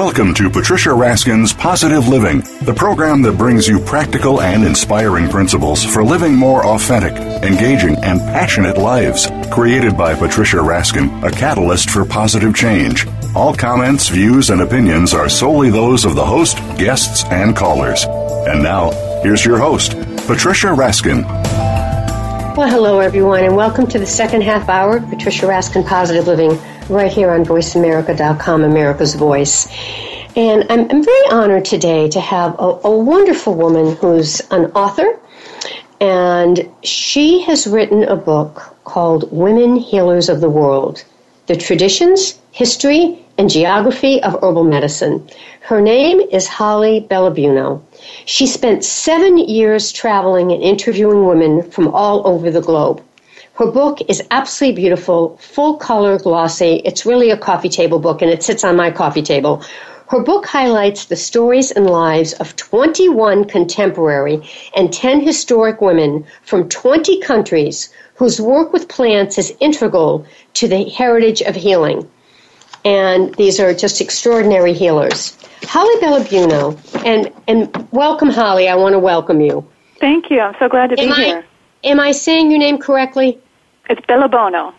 Welcome to Patricia Raskin's Positive Living, the program that brings you practical and inspiring principles for living more authentic, engaging, and passionate lives. Created by Patricia Raskin, a catalyst for positive change. All comments, views, and opinions are solely those of the host, guests, and callers. And now, here's your host, Patricia Raskin. Well, hello, everyone, and welcome to the second half hour of Patricia Raskin Positive Living right here on VoiceAmerica.com, America's Voice. And I'm, I'm very honored today to have a, a wonderful woman who's an author, and she has written a book called Women Healers of the World The Traditions, History, and Geography of Herbal Medicine. Her name is Holly Bellabuno. She spent seven years traveling and interviewing women from all over the globe. Her book is absolutely beautiful, full color, glossy. It's really a coffee table book and it sits on my coffee table. Her book highlights the stories and lives of 21 contemporary and 10 historic women from 20 countries whose work with plants is integral to the heritage of healing. And these are just extraordinary healers. Holly Bellabuno, and, and welcome, Holly. I want to welcome you. Thank you. I'm so glad to be I, here. Am I saying your name correctly? It's Bellebuono. Oh,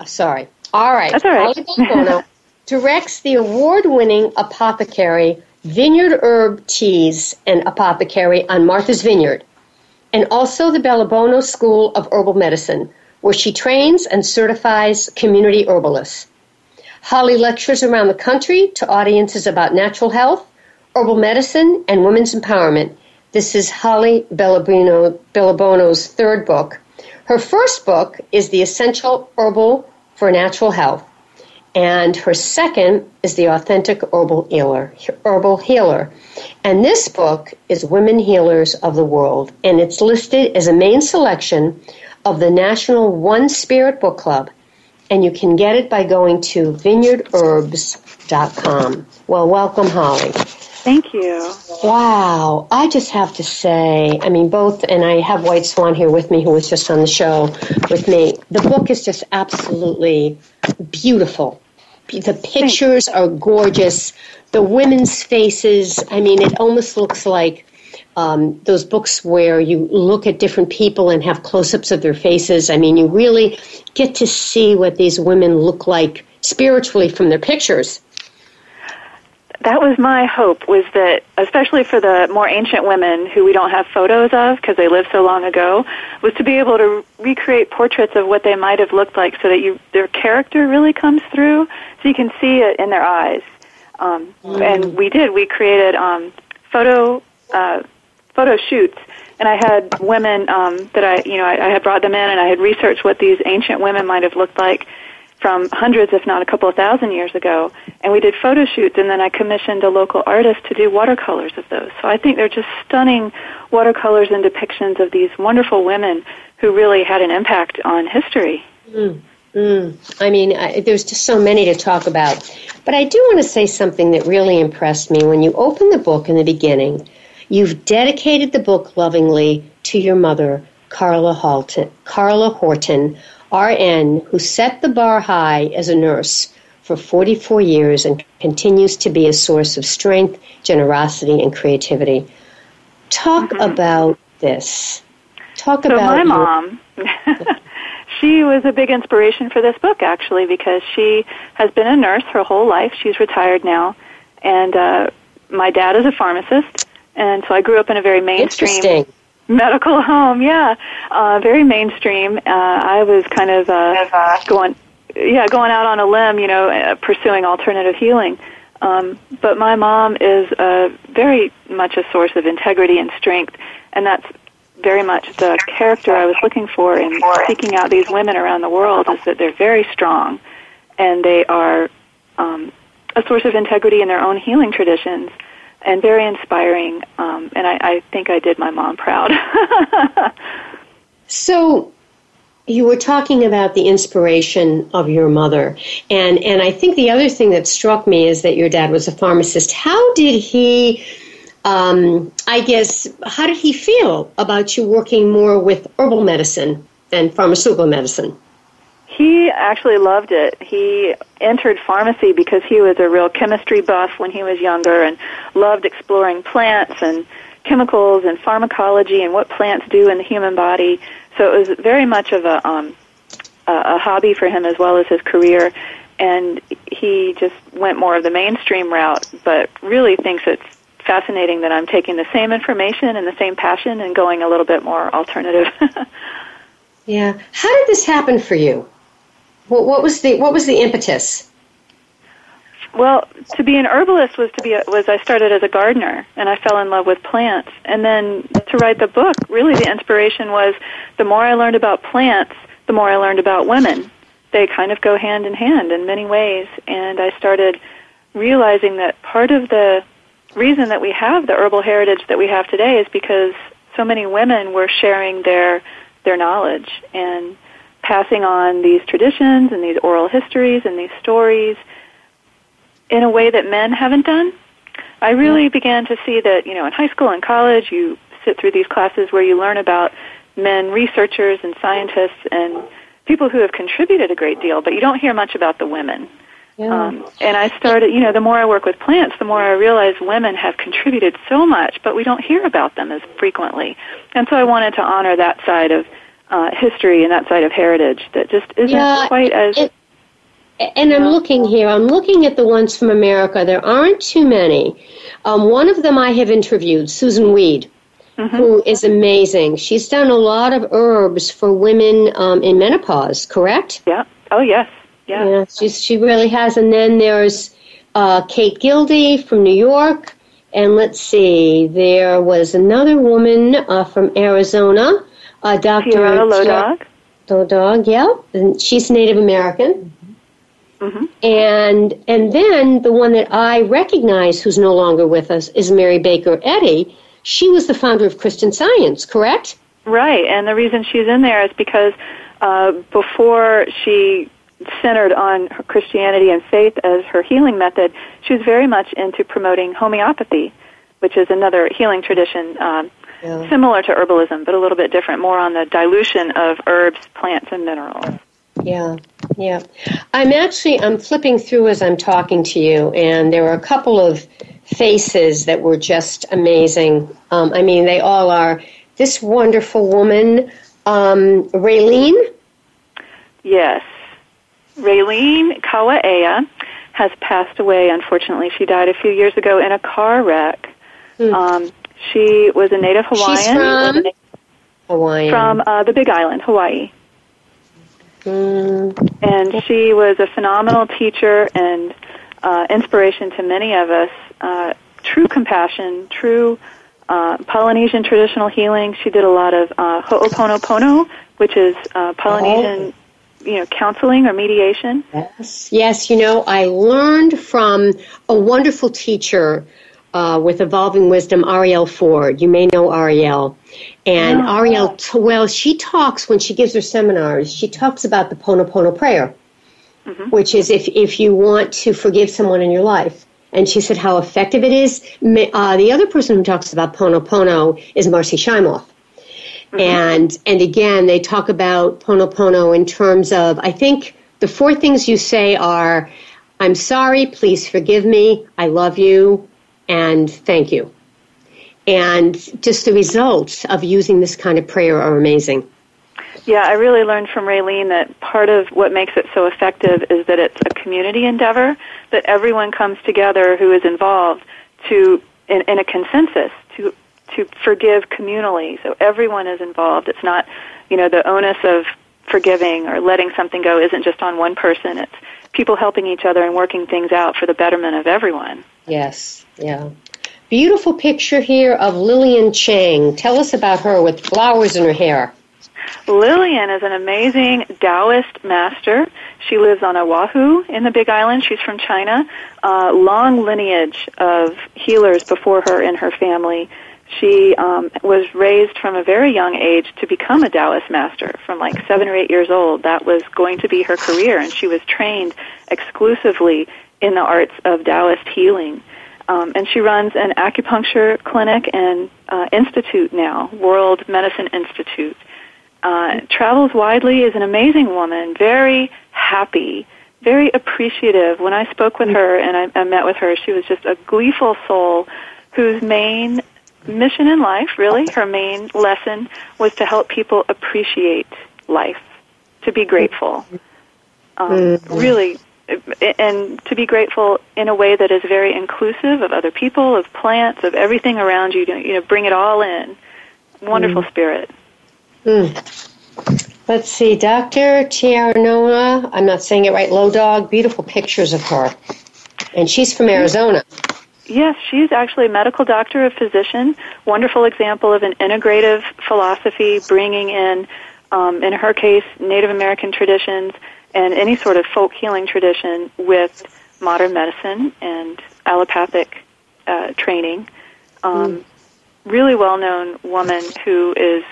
uh, sorry. All right. That's all right. Bellebuono directs the award-winning apothecary Vineyard Herb Teas and Apothecary on Martha's Vineyard, and also the Bellebuono School of Herbal Medicine, where she trains and certifies community herbalists. Holly lectures around the country to audiences about natural health, herbal medicine, and women's empowerment. This is Holly Bellebuono, Bellebuono's third book. Her first book is The Essential Herbal for Natural Health, and her second is The Authentic Herbal Healer. Herbal Healer. And this book is Women Healers of the World, and it's listed as a main selection of the National One Spirit Book Club and you can get it by going to vineyardherbs.com. Well, welcome, Holly. Thank you. Wow. I just have to say, I mean, both, and I have White Swan here with me, who was just on the show with me. The book is just absolutely beautiful. The pictures are gorgeous. The women's faces, I mean, it almost looks like um, those books where you look at different people and have close ups of their faces. I mean, you really get to see what these women look like spiritually from their pictures. That was my hope was that especially for the more ancient women who we don't have photos of because they lived so long ago was to be able to recreate portraits of what they might have looked like so that you their character really comes through so you can see it in their eyes. Um, mm. and we did. We created um, photo uh, photo shoots. And I had women um, that I, you know, I, I had brought them in, and I had researched what these ancient women might have looked like from hundreds, if not a couple of thousand years ago. And we did photo shoots, and then I commissioned a local artist to do watercolors of those. So I think they're just stunning watercolors and depictions of these wonderful women who really had an impact on history. Mm. Mm. I mean, I, there's just so many to talk about. But I do want to say something that really impressed me. When you open the book in the beginning, You've dedicated the book lovingly to your mother, Carla Carla Horton, RN, who set the bar high as a nurse for 44 years and continues to be a source of strength, generosity, and creativity. Talk mm-hmm. about this. Talk so about my your- mom. she was a big inspiration for this book, actually, because she has been a nurse her whole life. She's retired now, and uh, my dad is a pharmacist and so I grew up in a very mainstream medical home. Yeah, uh, very mainstream. Uh, I was kind of uh, going, yeah, going out on a limb, you know, uh, pursuing alternative healing. Um, but my mom is uh, very much a source of integrity and strength, and that's very much the character I was looking for in seeking out these women around the world is that they're very strong and they are um, a source of integrity in their own healing traditions and very inspiring. Um, and I, I think I did my mom proud. so you were talking about the inspiration of your mother and and I think the other thing that struck me is that your dad was a pharmacist. How did he um, I guess how did he feel about you working more with herbal medicine than pharmaceutical medicine? He actually loved it. He entered pharmacy because he was a real chemistry buff when he was younger and loved exploring plants and chemicals and pharmacology and what plants do in the human body. So it was very much of a um, a, a hobby for him as well as his career. And he just went more of the mainstream route, but really thinks it's fascinating that I'm taking the same information and the same passion and going a little bit more alternative. yeah. How did this happen for you? What, what was the what was the impetus? Well, to be an herbalist was to be a, was I started as a gardener and I fell in love with plants. And then to write the book, really the inspiration was the more I learned about plants, the more I learned about women. They kind of go hand in hand in many ways and I started realizing that part of the reason that we have the herbal heritage that we have today is because so many women were sharing their their knowledge and passing on these traditions and these oral histories and these stories in a way that men haven't done. I really yeah. began to see that, you know, in high school and college, you sit through these classes where you learn about men researchers and scientists and people who have contributed a great deal, but you don't hear much about the women. Yeah. Um, and I started, you know, the more I work with plants, the more I realize women have contributed so much, but we don't hear about them as frequently. And so I wanted to honor that side of uh, history and that side of heritage that just isn't yeah, quite as. It, and I'm looking here. I'm looking at the ones from America. There aren't too many. Um, one of them I have interviewed, Susun Weed, mm-hmm. who is amazing. She's done a lot of herbs for women um, in menopause. Correct? Yeah. Oh yes. Yeah. Yeah. She's, she really has. And then there's uh, Kate Gilday from New York. And let's see, there was another woman uh, from Arizona uh, Dr. Fiona Low Dog. Lodog, yeah, and she's Native American. Mm-hmm. And and then the one that I recognize, who's no longer with us, is Mary Baker Eddy. She was the founder of Christian Science, correct? Right, and the reason she's in there is because uh, before she centered on Christianity and faith as her healing method, she was very much into promoting homeopathy, which is another healing tradition um, yeah. similar to herbalism, but a little bit different, more on the dilution of herbs, plants, and minerals. Yeah, yeah. I'm actually I'm flipping through as I'm talking to you, and there were a couple of faces that were just amazing. Um, I mean, they all are. This wonderful woman, um, Raylene. Yes, Raylene Kawaea has passed away. Unfortunately, she died a few years ago in a car wreck. Mm. Um, she was a native Hawaiian. She's from Hawaii. From uh, the Big Island, Hawaii. Mm. And she was a phenomenal teacher and uh, inspiration to many of us. Uh, true compassion, true uh, Polynesian traditional healing. She did a lot of uh, ho'oponopono, which is uh, Polynesian, oh. you know, counseling or mediation. Yes, yes. You know, I learned from a wonderful teacher uh, with Evolving Wisdom, Arielle Ford. You may know Arielle. And oh, Arielle, well, she talks when she gives her seminars, she talks about the Ponopono prayer, mm-hmm. which is if, if you want to forgive someone in your life. And she said how effective it is. Uh, the other person who talks about Ponopono is Marci Shimoff. Mm-hmm. And, and again, they talk about Ponopono in terms of, I think the four things you say are, I'm sorry, please forgive me, I love you, and thank you. And just the results of using this kind of prayer are amazing. Yeah, I really learned from Raylene that part of what makes it so effective is that it's a community endeavor, that everyone comes together who is involved to, in, in a consensus, to, to forgive communally. So everyone is involved. It's not, you know, the onus of forgiving or letting something go isn't just on one person. It's people helping each other and working things out for the betterment of everyone. Yes, yeah. beautiful picture here of Lillian Chang. Tell us about her with flowers in her hair. Lillian is an amazing Taoist master. She lives on Oahu in the Big Island. She's from China. Uh, long lineage of healers before her in her family. She um, was raised from a very young age to become a Taoist master. From like seven or eight years old, that was going to be her career, and she was trained exclusively in the arts of Taoist healing. Um, and she runs an acupuncture clinic and uh, institute now, World Medicine Institute. Uh, travels widely, is an amazing woman, very happy, very appreciative. When I spoke with her and I, I met with her, she was just a gleeful soul whose main mission in life, really, her main lesson was to help people appreciate life, to be grateful. Um, mm-hmm. Really, and to be grateful in a way that is very inclusive of other people, of plants, of everything around you. You know, bring it all in. Wonderful mm. spirit. Mm. Let's see, Dr. Tiarnoa, I'm not saying it right, Low Dog, beautiful pictures of her. And she's from Arizona. Yes, she's actually a medical doctor, a physician. Wonderful example of an integrative philosophy, bringing in, um, in her case, Native American traditions and any sort of folk healing tradition with modern medicine and allopathic uh, training. Um, mm. Really well known woman who is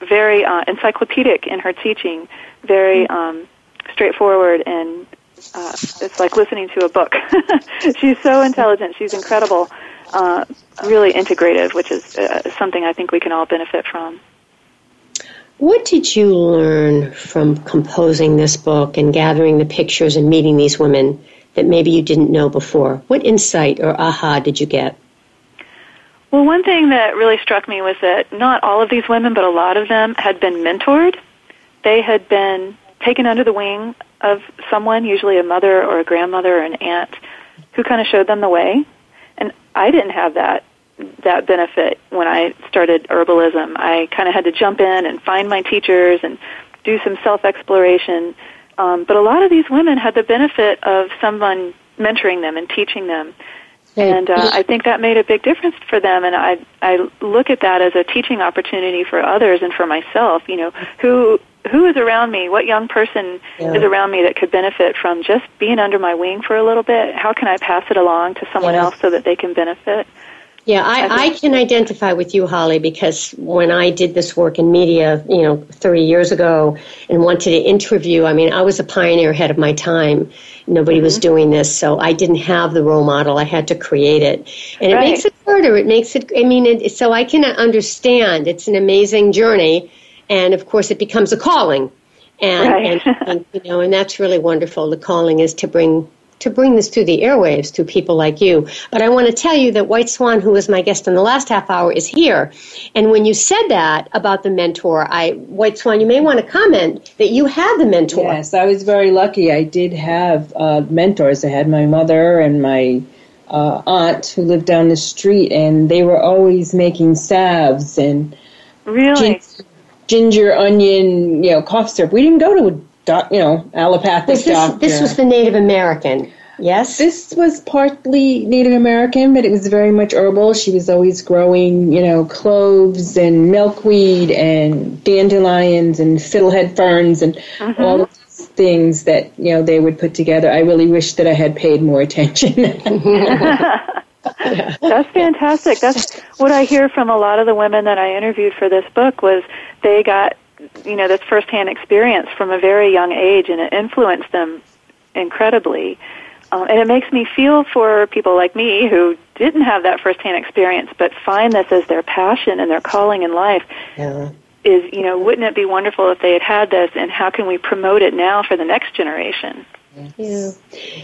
very uh, encyclopedic in her teaching, very mm. um, straightforward, and uh, it's like listening to a book. she's so intelligent, she's incredible, uh, really integrative, which is uh, something I think we can all benefit from. What did you learn from composing this book and gathering the pictures and meeting these women that maybe you didn't know before? What insight or aha did you get? Well, one thing that really struck me was that not all of these women, but a lot of them had been mentored. They had been taken under the wing of someone, usually a mother or a grandmother or an aunt, who kind of showed them the way. And I didn't have that that benefit when I started herbalism. I kind of had to jump in and find my teachers and do some self exploration. Um, but a lot of these women had the benefit of someone mentoring them and teaching them. And uh, I think that made a big difference for them, and I I look at that as a teaching opportunity for others and for myself. You know, who who is around me? What young person yeah. is around me that could benefit from just being under my wing for a little bit? How can I pass it along to someone yeah. else so that they can benefit? Yeah, I, I can identify with you, Holly, because when I did this work in media, you know, 30 years ago and wanted to interview, I mean, I was a pioneer ahead of my time. Nobody mm-hmm. was doing this, so I didn't have the role model. I had to create it. And right. it makes it harder. It makes it, I mean, it, so I can understand. It's an amazing journey. And of course, it becomes a calling. And, right. and, and, you know, and that's really wonderful. The calling is to bring to bring this to the airwaves to people like you. But I want to tell you that White Swan, who was my guest in the last half hour, is here. And when you said that about the mentor, I White Swan, you may want to comment that you had the mentor. Yes, I was very lucky. I did have uh, mentors. I had my mother and my uh, aunt who lived down the street, and they were always making salves and really ginger, ginger onion, you know, cough syrup. We didn't go to a doc, you know, allopathic was this, doctor. This was the Native American. Yes? This was partly Native American, but it was very much herbal. She was always growing, you know, cloves and milkweed and dandelions and fiddlehead ferns and mm-hmm. all of these things that, you know, they would put together. I really wish that I had paid more attention. That's fantastic. That's what I hear from a lot of the women that I interviewed for this book was they got you know this firsthand experience from a very young age, and it influenced them incredibly. Um, and it makes me feel for people like me who didn't have that firsthand experience, but find this as their passion and their calling in life. Yeah. Is you know, wouldn't it be wonderful if they had had this, and how can we promote it now for the next generation? Yeah.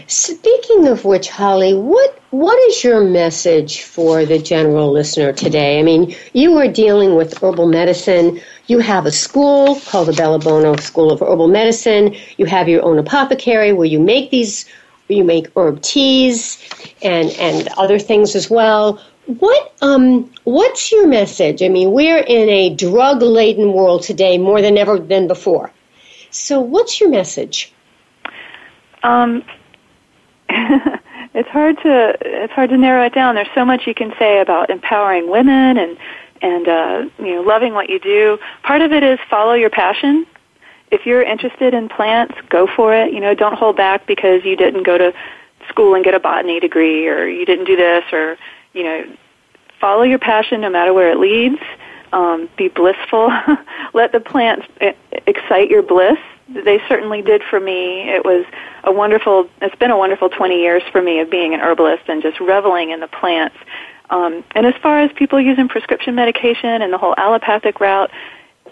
Speaking of which, Holly, what what is your message for the general listener today? I mean, you are dealing with herbal medicine. You have a school called the Bellebuono School of Herbal Medicine. You have your own apothecary where you make these, you make herb teas and and other things as well. What um what's your message? I mean, we're in a drug laden world today more than ever than before. So, what's your message? Um, it's hard to it's hard to narrow it down. There's so much you can say about empowering women and and uh, you know loving what you do. Part of it is follow your passion. If you're interested in plants, go for it. You know, don't hold back because you didn't go to school and get a botany degree or you didn't do this or you know follow your passion no matter where it leads um, be blissful let the plants excite your bliss they certainly did for me it was a wonderful it's been a wonderful 20 years for me of being an herbalist and just reveling in the plants um, and as far as people using prescription medication and the whole allopathic route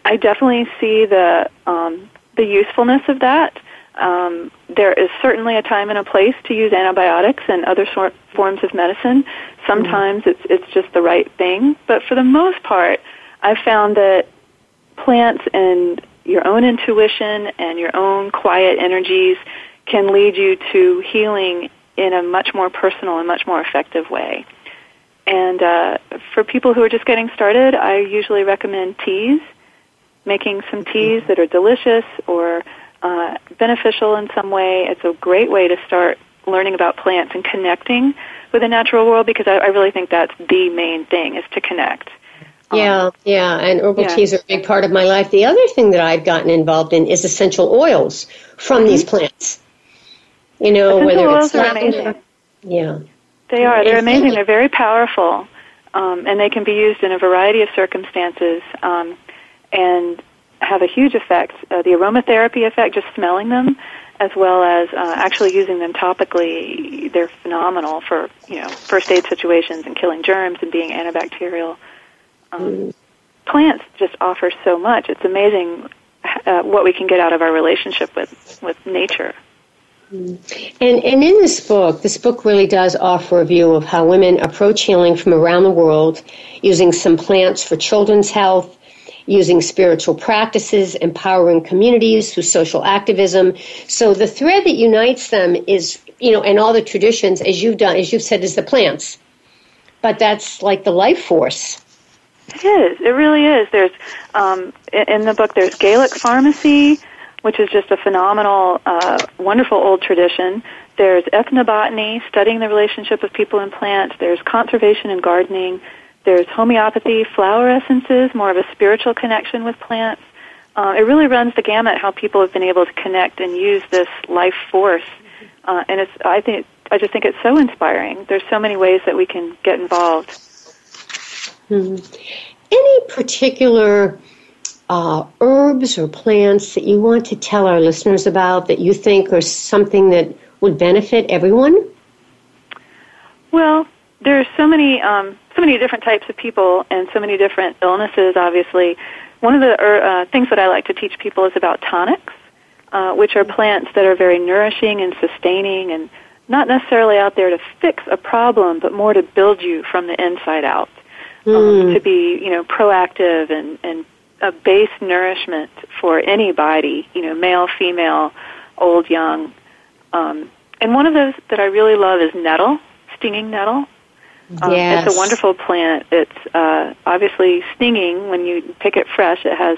i definitely see the um, the usefulness of that um, there is certainly a time and a place to use antibiotics and other sort forms of medicine. Sometimes mm-hmm. it's it's just the right thing, but for the most part, I've found that plants and your own intuition and your own quiet energies can lead you to healing in a much more personal and much more effective way. And uh, for people who are just getting started, I usually recommend teas, making some teas that are delicious or uh, beneficial in some way. It's a great way to start learning about plants and connecting with the natural world because I, I really think that's the main thing is to connect. Yeah, um, yeah, and herbal yeah. teas are a big part of my life. The other thing that I've gotten involved in is essential oils from mm-hmm. these plants. You know, whether it's amazing. Yeah, they are. They're amazing. They're very powerful, um, and they can be used in a variety of circumstances. Um, and have a huge effect. Uh, the aromatherapy effect, just smelling them, as well as uh, actually using them topically, they're phenomenal for you know first aid situations and killing germs and being antibacterial. Um, mm. Plants just offer so much. It's amazing uh, what we can get out of our relationship with with nature. And, and in this book, this book really does offer a view of how women approach healing from around the world using some plants for children's health, using spiritual practices, empowering communities through social activism. So the thread that unites them is, you know, and all the traditions, as you've done, as you've said, is the plants. But that's like the life force. It is. It really is. There's um, in the book. There's Gaelic pharmacy, which is just a phenomenal, uh, wonderful old tradition. There's ethnobotany, studying the relationship of people and plants. There's conservation and gardening. There's homeopathy, flower essences, more of a spiritual connection with plants. Uh, it really runs the gamut how people have been able to connect and use this life force. Uh, and it's, I think, I just think it's so inspiring. There's so many ways that we can get involved. Hmm. Any particular uh, herbs or plants that you want to tell our listeners about that you think are something that would benefit everyone? Well, there's so many um, so many different types of people and so many different illnesses. Obviously, one of the er, uh, things that I like to teach people is about tonics, uh, which are plants that are very nourishing and sustaining, and not necessarily out there to fix a problem, but more to build you from the inside out. Mm. Um, hmm. to be, you know, proactive and and a base nourishment for anybody, you know, male, female, old, young. Um, and one of those that I really love is nettle, stinging nettle. Um, yes. It's a wonderful plant. It's uh, obviously stinging when you pick it fresh. It has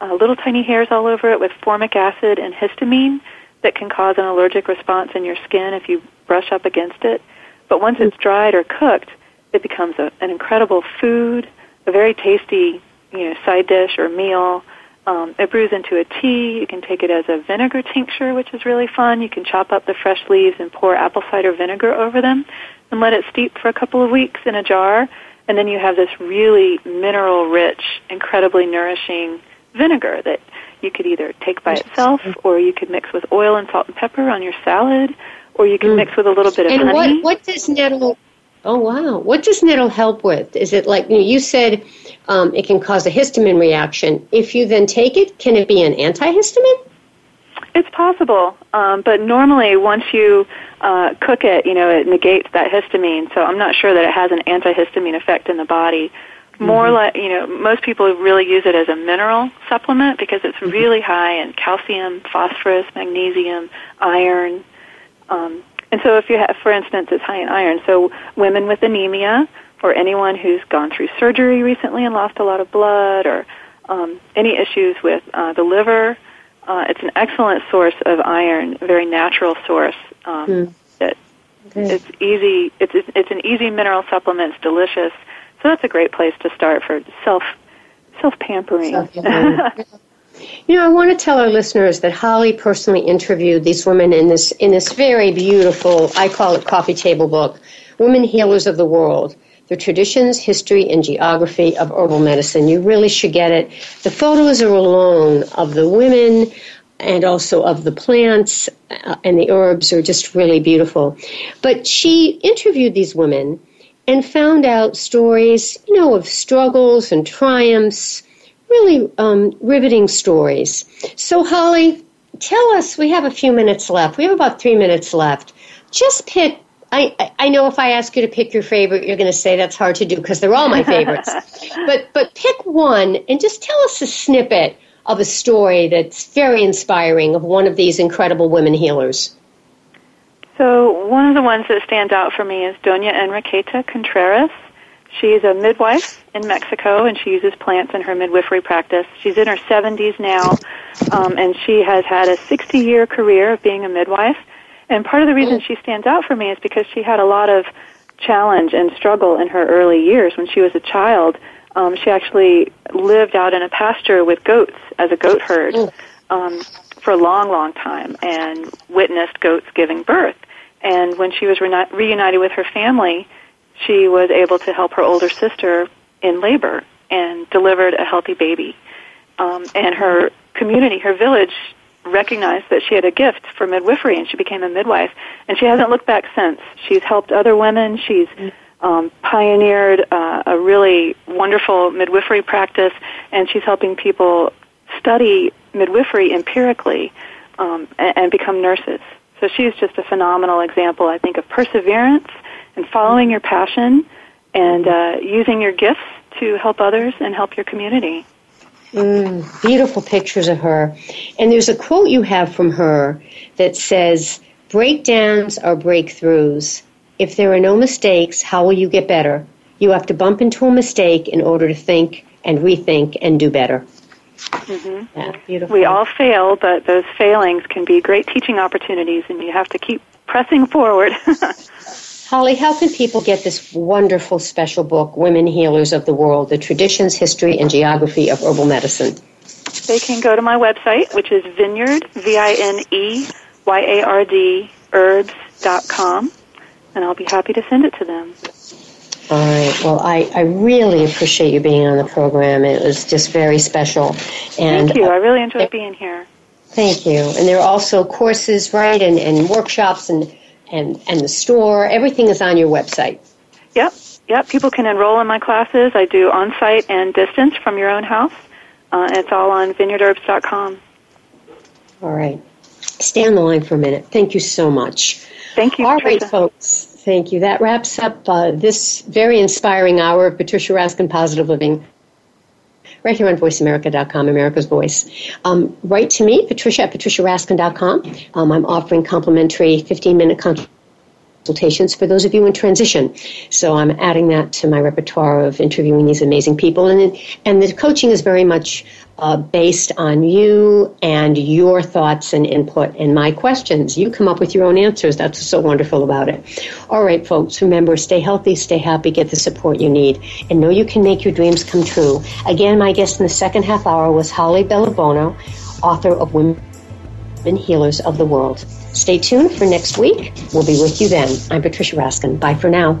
uh, little tiny hairs all over it with formic acid and histamine that can cause an allergic response in your skin if you brush up against it. But once it's dried or cooked, it becomes a, an incredible food, a very tasty you know side dish or meal. Um, it brews into a tea. You can take it as a vinegar tincture, which is really fun. You can chop up the fresh leaves and pour apple cider vinegar over them and let it steep for a couple of weeks in a jar. And then you have this really mineral rich, incredibly nourishing vinegar that you could either take by itself or you could mix with oil and salt and pepper on your salad or you can mm. mix with a little bit of and honey. What, what does nettle Oh wow! What does nettle help with? Is it like you, know, you said um, it can cause a histamine reaction? If you then take it, can it be an antihistamine? It's possible, um, but normally once you uh, cook it, you know, it negates that histamine. So I'm not sure that it has an antihistamine effect in the body. More mm-hmm. like, you know, most people really use it as a mineral supplement because it's mm-hmm. really high in calcium, phosphorus, magnesium, iron. Um, and so if you have, for instance, it's high in iron. So women with anemia or anyone who's gone through surgery recently and lost a lot of blood or um, any issues with uh, the liver, uh, it's an excellent source of iron, a very natural source um, mm. that it's easy. It's it's an easy mineral supplement. It's delicious. So that's a great place to start for self self pampering. You know, I want to tell our listeners that Holly personally interviewed these women in this in this very beautiful, I call it coffee table book, Women Healers of the World. The traditions, history, and geography of herbal medicine. You really should get it. The photos are alone of the women and also of the plants uh, and the herbs are just really beautiful. But she interviewed these women and found out stories, you know, of struggles and triumphs really um, riveting stories. So, Holly, tell us, we have a few minutes left. We have about three minutes left. Just pick. I, I know if I ask you to pick your favorite, you're going to say that's hard to do because they're all my favorites. but but pick one and just tell us a snippet of a story that's very inspiring of one of these incredible women healers. So one of the ones that stands out for me is Doña Enriqueta Contreras. She's a midwife in Mexico, and she uses plants in her midwifery practice. She's in her 70s now, um, and she has had a 60-year career of being a midwife. And part of the reason she stands out for me is because she had a lot of challenge and struggle in her early years. When she was a child, um, she actually lived out in a pasture with goats as a goat herd um, for a long, long time and witnessed goats giving birth. And when she was re- reunited with her family, she was able to help her older sister in labor and delivered a healthy baby. Um, and her community, her village, recognized that she had a gift for midwifery, and she became a midwife. And she hasn't looked back since. She's helped other women. She's um, pioneered uh, a really wonderful midwifery practice, and she's helping people study midwifery empirically um, and, and become nurses. So she's just a phenomenal example, I think, of perseverance and following your passion and uh, using your gifts to help others and help your community. Mm, beautiful pictures of her. And there's a quote you have from her that says, Breakdowns are breakthroughs. If there are no mistakes, how will you get better? You have to bump into a mistake in order to think and rethink and do better. Mm-hmm. Yeah, beautiful. We all fail, but those failings can be great teaching opportunities, and you have to keep pressing forward. Holly, how can people get this wonderful special book, Women Healers of the World, the traditions, history, and geography of herbal medicine? They can go to my website, which is vineyard, V-I-N-E-Y-A-R-D, herbs.com, and I'll be happy to send it to them. All right. Well, I, I really appreciate you being on the program. It was just very special. And Thank you. I really enjoyed uh, being here. Thank you. And there are also courses, right, and, and workshops and, and, and the store. Everything is on your website. Yep. Yep. People can enroll in my classes. I do on site and distance from your own house. Uh, it's all on vineyardherbs.com. All right. Stay on the line for a minute. Thank you so much. Thank you. All right, folks. Thank you. That wraps up uh, this very inspiring hour of Patricia Raskin Positive Living. Right here on VoiceAmerica.com, America's Voice. Um, write to me, Patricia at PatriciaRaskin.com. Um, I'm offering complimentary 15 minute consultations for those of you in transition. So I'm adding that to my repertoire of interviewing these amazing people. And, and the coaching is very much uh, based on you and your thoughts and input and my questions. You come up with your own answers. That's so wonderful about it. All right, folks, remember stay healthy, stay happy, get the support you need, and know you can make your dreams come true. Again, my guest in the second half hour was Holly Bellebuono, author of Women Healers of the World. Stay tuned for next week. We'll be with you then. I'm Patricia Raskin. Bye for now.